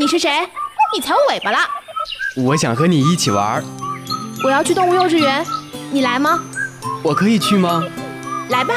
你是谁？你踩我尾巴了！我想和你一起玩。我要去动物幼稚园，你来吗？我可以去吗？来吧。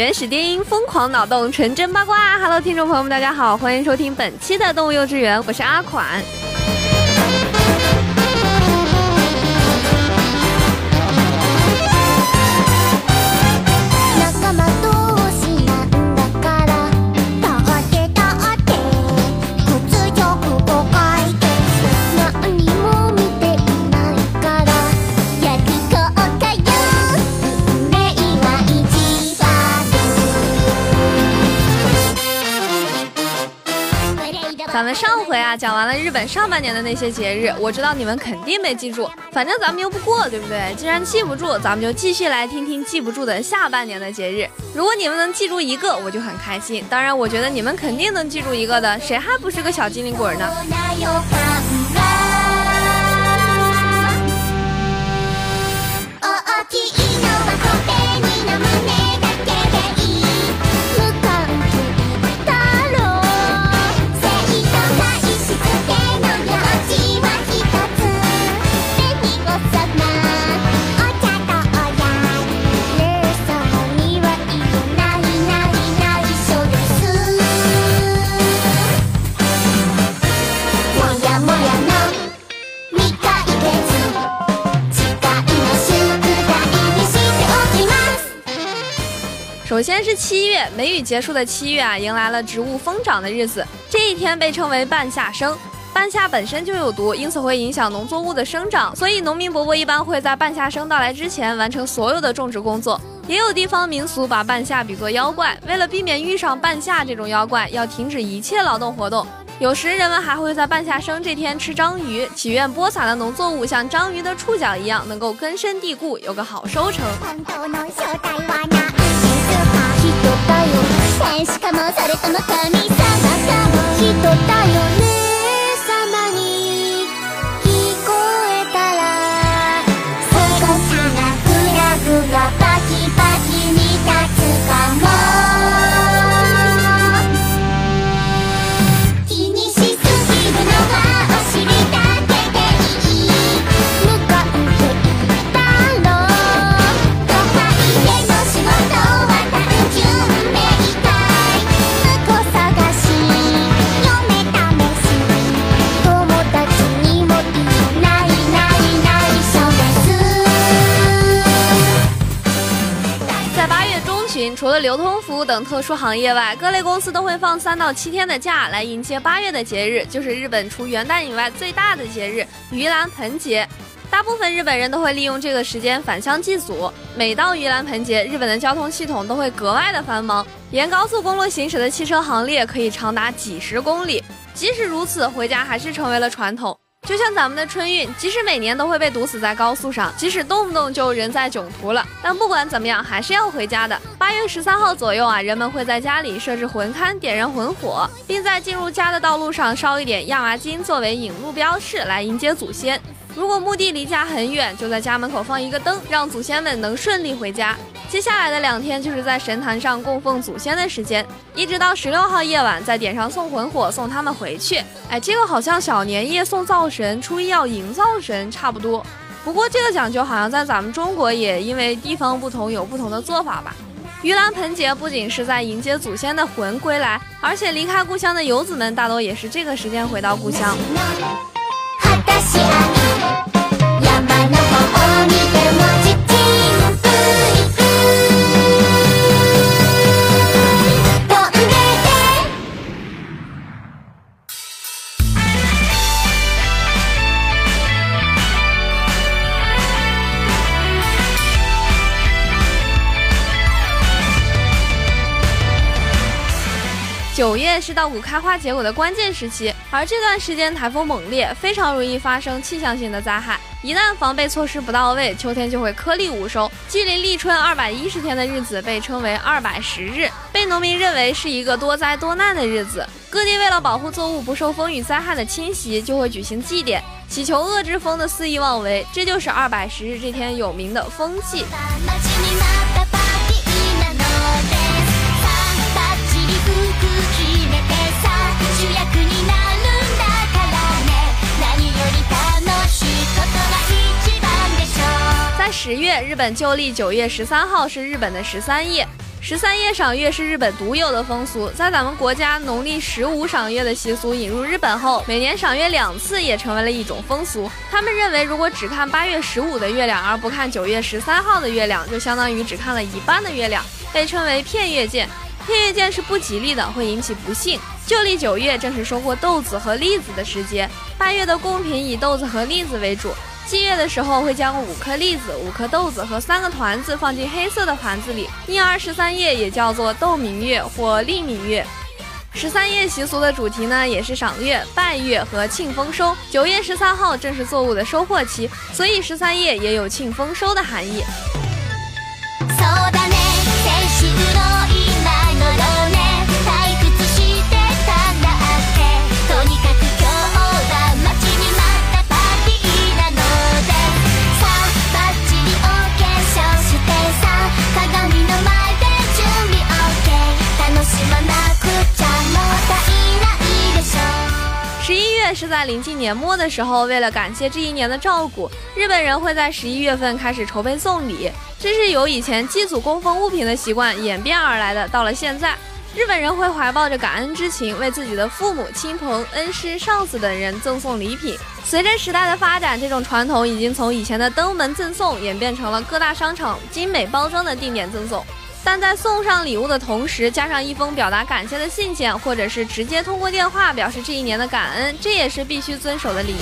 原始电音，疯狂脑洞，纯真八卦。Hello，听众朋友们，大家好，欢迎收听本期的动物幼稚园，我是阿款。讲完了日本上半年的那些节日，我知道你们肯定没记住，反正咱们又不过，对不对？既然记不住，咱们就继续来听听记不住的下半年的节日。如果你们能记住一个，我就很开心。当然，我觉得你们肯定能记住一个的，谁还不是个小机灵鬼呢？首先是七月，梅雨结束的七月啊，迎来了植物疯长的日子。这一天被称为半夏生。半夏本身就有毒，因此会影响农作物的生长，所以农民伯伯一般会在半夏生到来之前完成所有的种植工作。也有地方民俗把半夏比作妖怪，为了避免遇上半夏这种妖怪，要停止一切劳动活动。有时人们还会在半夏生这天吃章鱼，祈愿播撒的农作物像章鱼的触角一样，能够根深蒂固，有个好收成。天使かもそれとも神様かも人だよね様に。きこえたら少しがふらふらバキバキに。立つかも除了流通服务等特殊行业外，各类公司都会放三到七天的假来迎接八月的节日，就是日本除元旦以外最大的节日——盂兰盆节。大部分日本人都会利用这个时间返乡祭祖。每到盂兰盆节，日本的交通系统都会格外的繁忙，沿高速公路行驶的汽车行列可以长达几十公里。即使如此，回家还是成为了传统。就像咱们的春运，即使每年都会被堵死在高速上，即使动不动就人在囧途了，但不管怎么样，还是要回家的。八月十三号左右啊，人们会在家里设置魂龛，点燃魂火，并在进入家的道路上烧一点亚麻金作为引路标示，来迎接祖先。如果墓地离家很远，就在家门口放一个灯，让祖先们能顺利回家。接下来的两天就是在神坛上供奉祖先的时间，一直到十六号夜晚再点上送魂火，送他们回去。哎，这个好像小年夜送灶神，初一要迎灶神差不多。不过这个讲究好像在咱们中国也因为地方不同有不同的做法吧。盂兰盆节不仅是在迎接祖先的魂归来，而且离开故乡的游子们大多也是这个时间回到故乡。九月是稻谷开花结果的关键时期，而这段时间台风猛烈，非常容易发生气象性的灾害。一旦防备措施不到位，秋天就会颗粒无收。距离立春二百一十天的日子被称为二百十日，被农民认为是一个多灾多难的日子。各地为了保护作物不受风雨灾害的侵袭，就会举行祭典，祈求恶之风的肆意妄为。这就是二百十日这天有名的风祭。在十月，日本旧历九月十三号是日本的十三夜。十三夜赏月是日本独有的风俗，在咱们国家农历十五赏月的习俗引入日本后，每年赏月两次也成为了一种风俗。他们认为，如果只看八月十五的月亮，而不看九月十三号的月亮，就相当于只看了一半的月亮，被称为骗月见。骗月见是不吉利的，会引起不幸。旧历九月正是收获豆子和栗子的时节，八月的贡品以豆子和栗子为主。祭月的时候会将五颗栗子、五颗豆子和三个团子放进黑色的盘子里，因而十三夜也叫做豆明月或栗明月。十三夜习俗的主题呢，也是赏月、拜月和庆丰收。九月十三号正是作物的收获期，所以十三夜也有庆丰收的含义。是在临近年末的时候，为了感谢这一年的照顾，日本人会在十一月份开始筹备送礼，这是由以前祭祖供奉物品的习惯演变而来的。到了现在，日本人会怀抱着感恩之情，为自己的父母亲朋、恩师、上司等人赠送礼品。随着时代的发展，这种传统已经从以前的登门赠送演变成了各大商场精美包装的定点赠送。但在送上礼物的同时，加上一封表达感谢的信件，或者是直接通过电话表示这一年的感恩，这也是必须遵守的礼仪。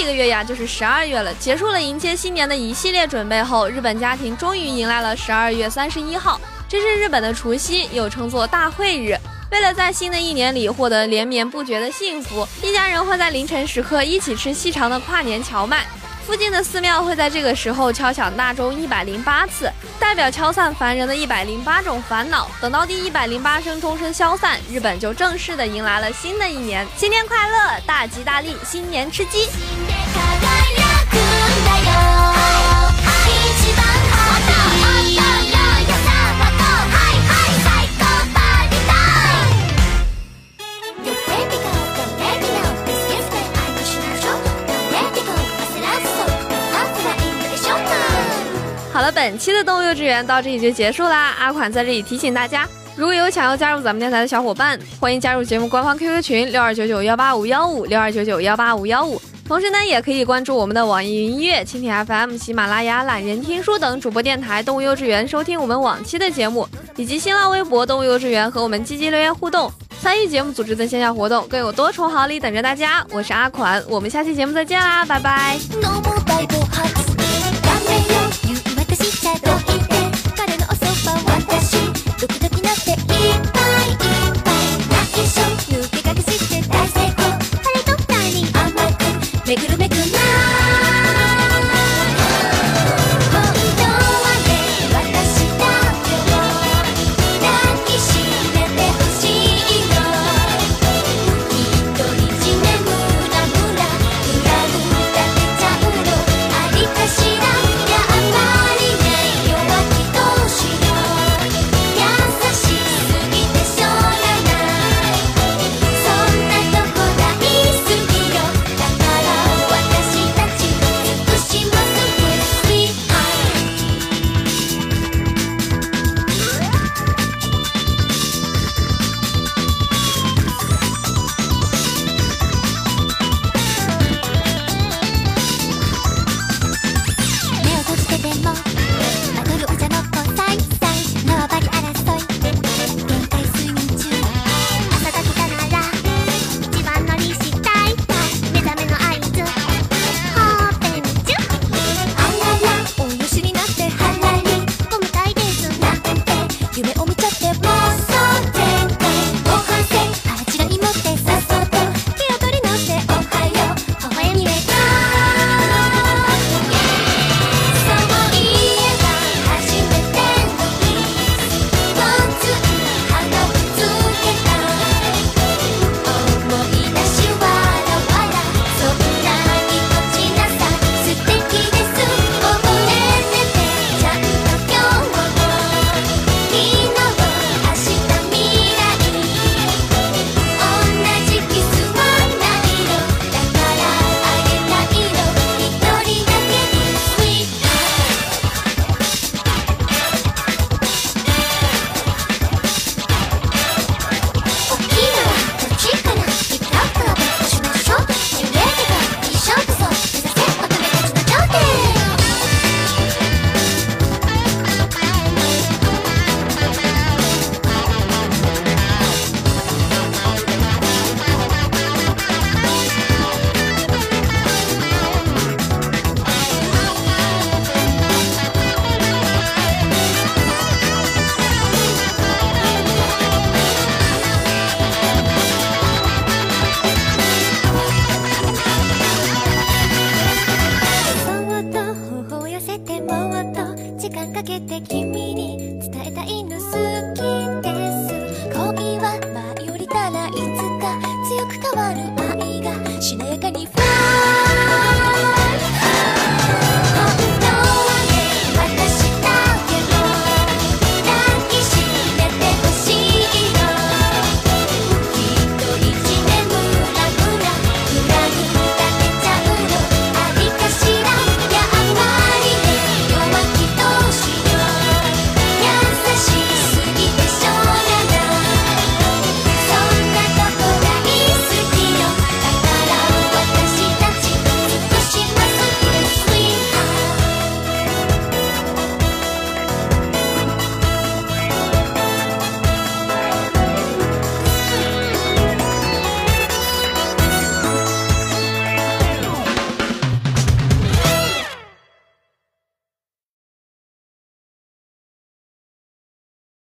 一个月呀，就是十二月了。结束了迎接新年的一系列准备后，日本家庭终于迎来了十二月三十一号，这是日本的除夕，又称作大会日。为了在新的一年里获得连绵不绝的幸福，一家人会在凌晨时刻一起吃细长的跨年荞麦。附近的寺庙会在这个时候敲响大钟一百零八次，代表敲散凡人的一百零八种烦恼。等到第一百零八声钟声消散，日本就正式的迎来了新的一年。新年快乐，大吉大利，新年吃鸡！本期的动物幼稚园到这里就结束啦。阿款在这里提醒大家，如果有想要加入咱们电台的小伙伴，欢迎加入节目官方 QQ 群六二九九幺八五幺五六二九九幺八五幺五。同时呢，也可以关注我们的网易云音乐、蜻蜓 FM、喜马拉雅、懒人听书等主播电台动物幼稚园，收听我们往期的节目，以及新浪微博动物幼稚园和我们积极留言互动，参与节目组织的线下活动，更有多重好礼等着大家。我是阿款，我们下期节目再见啦，拜拜。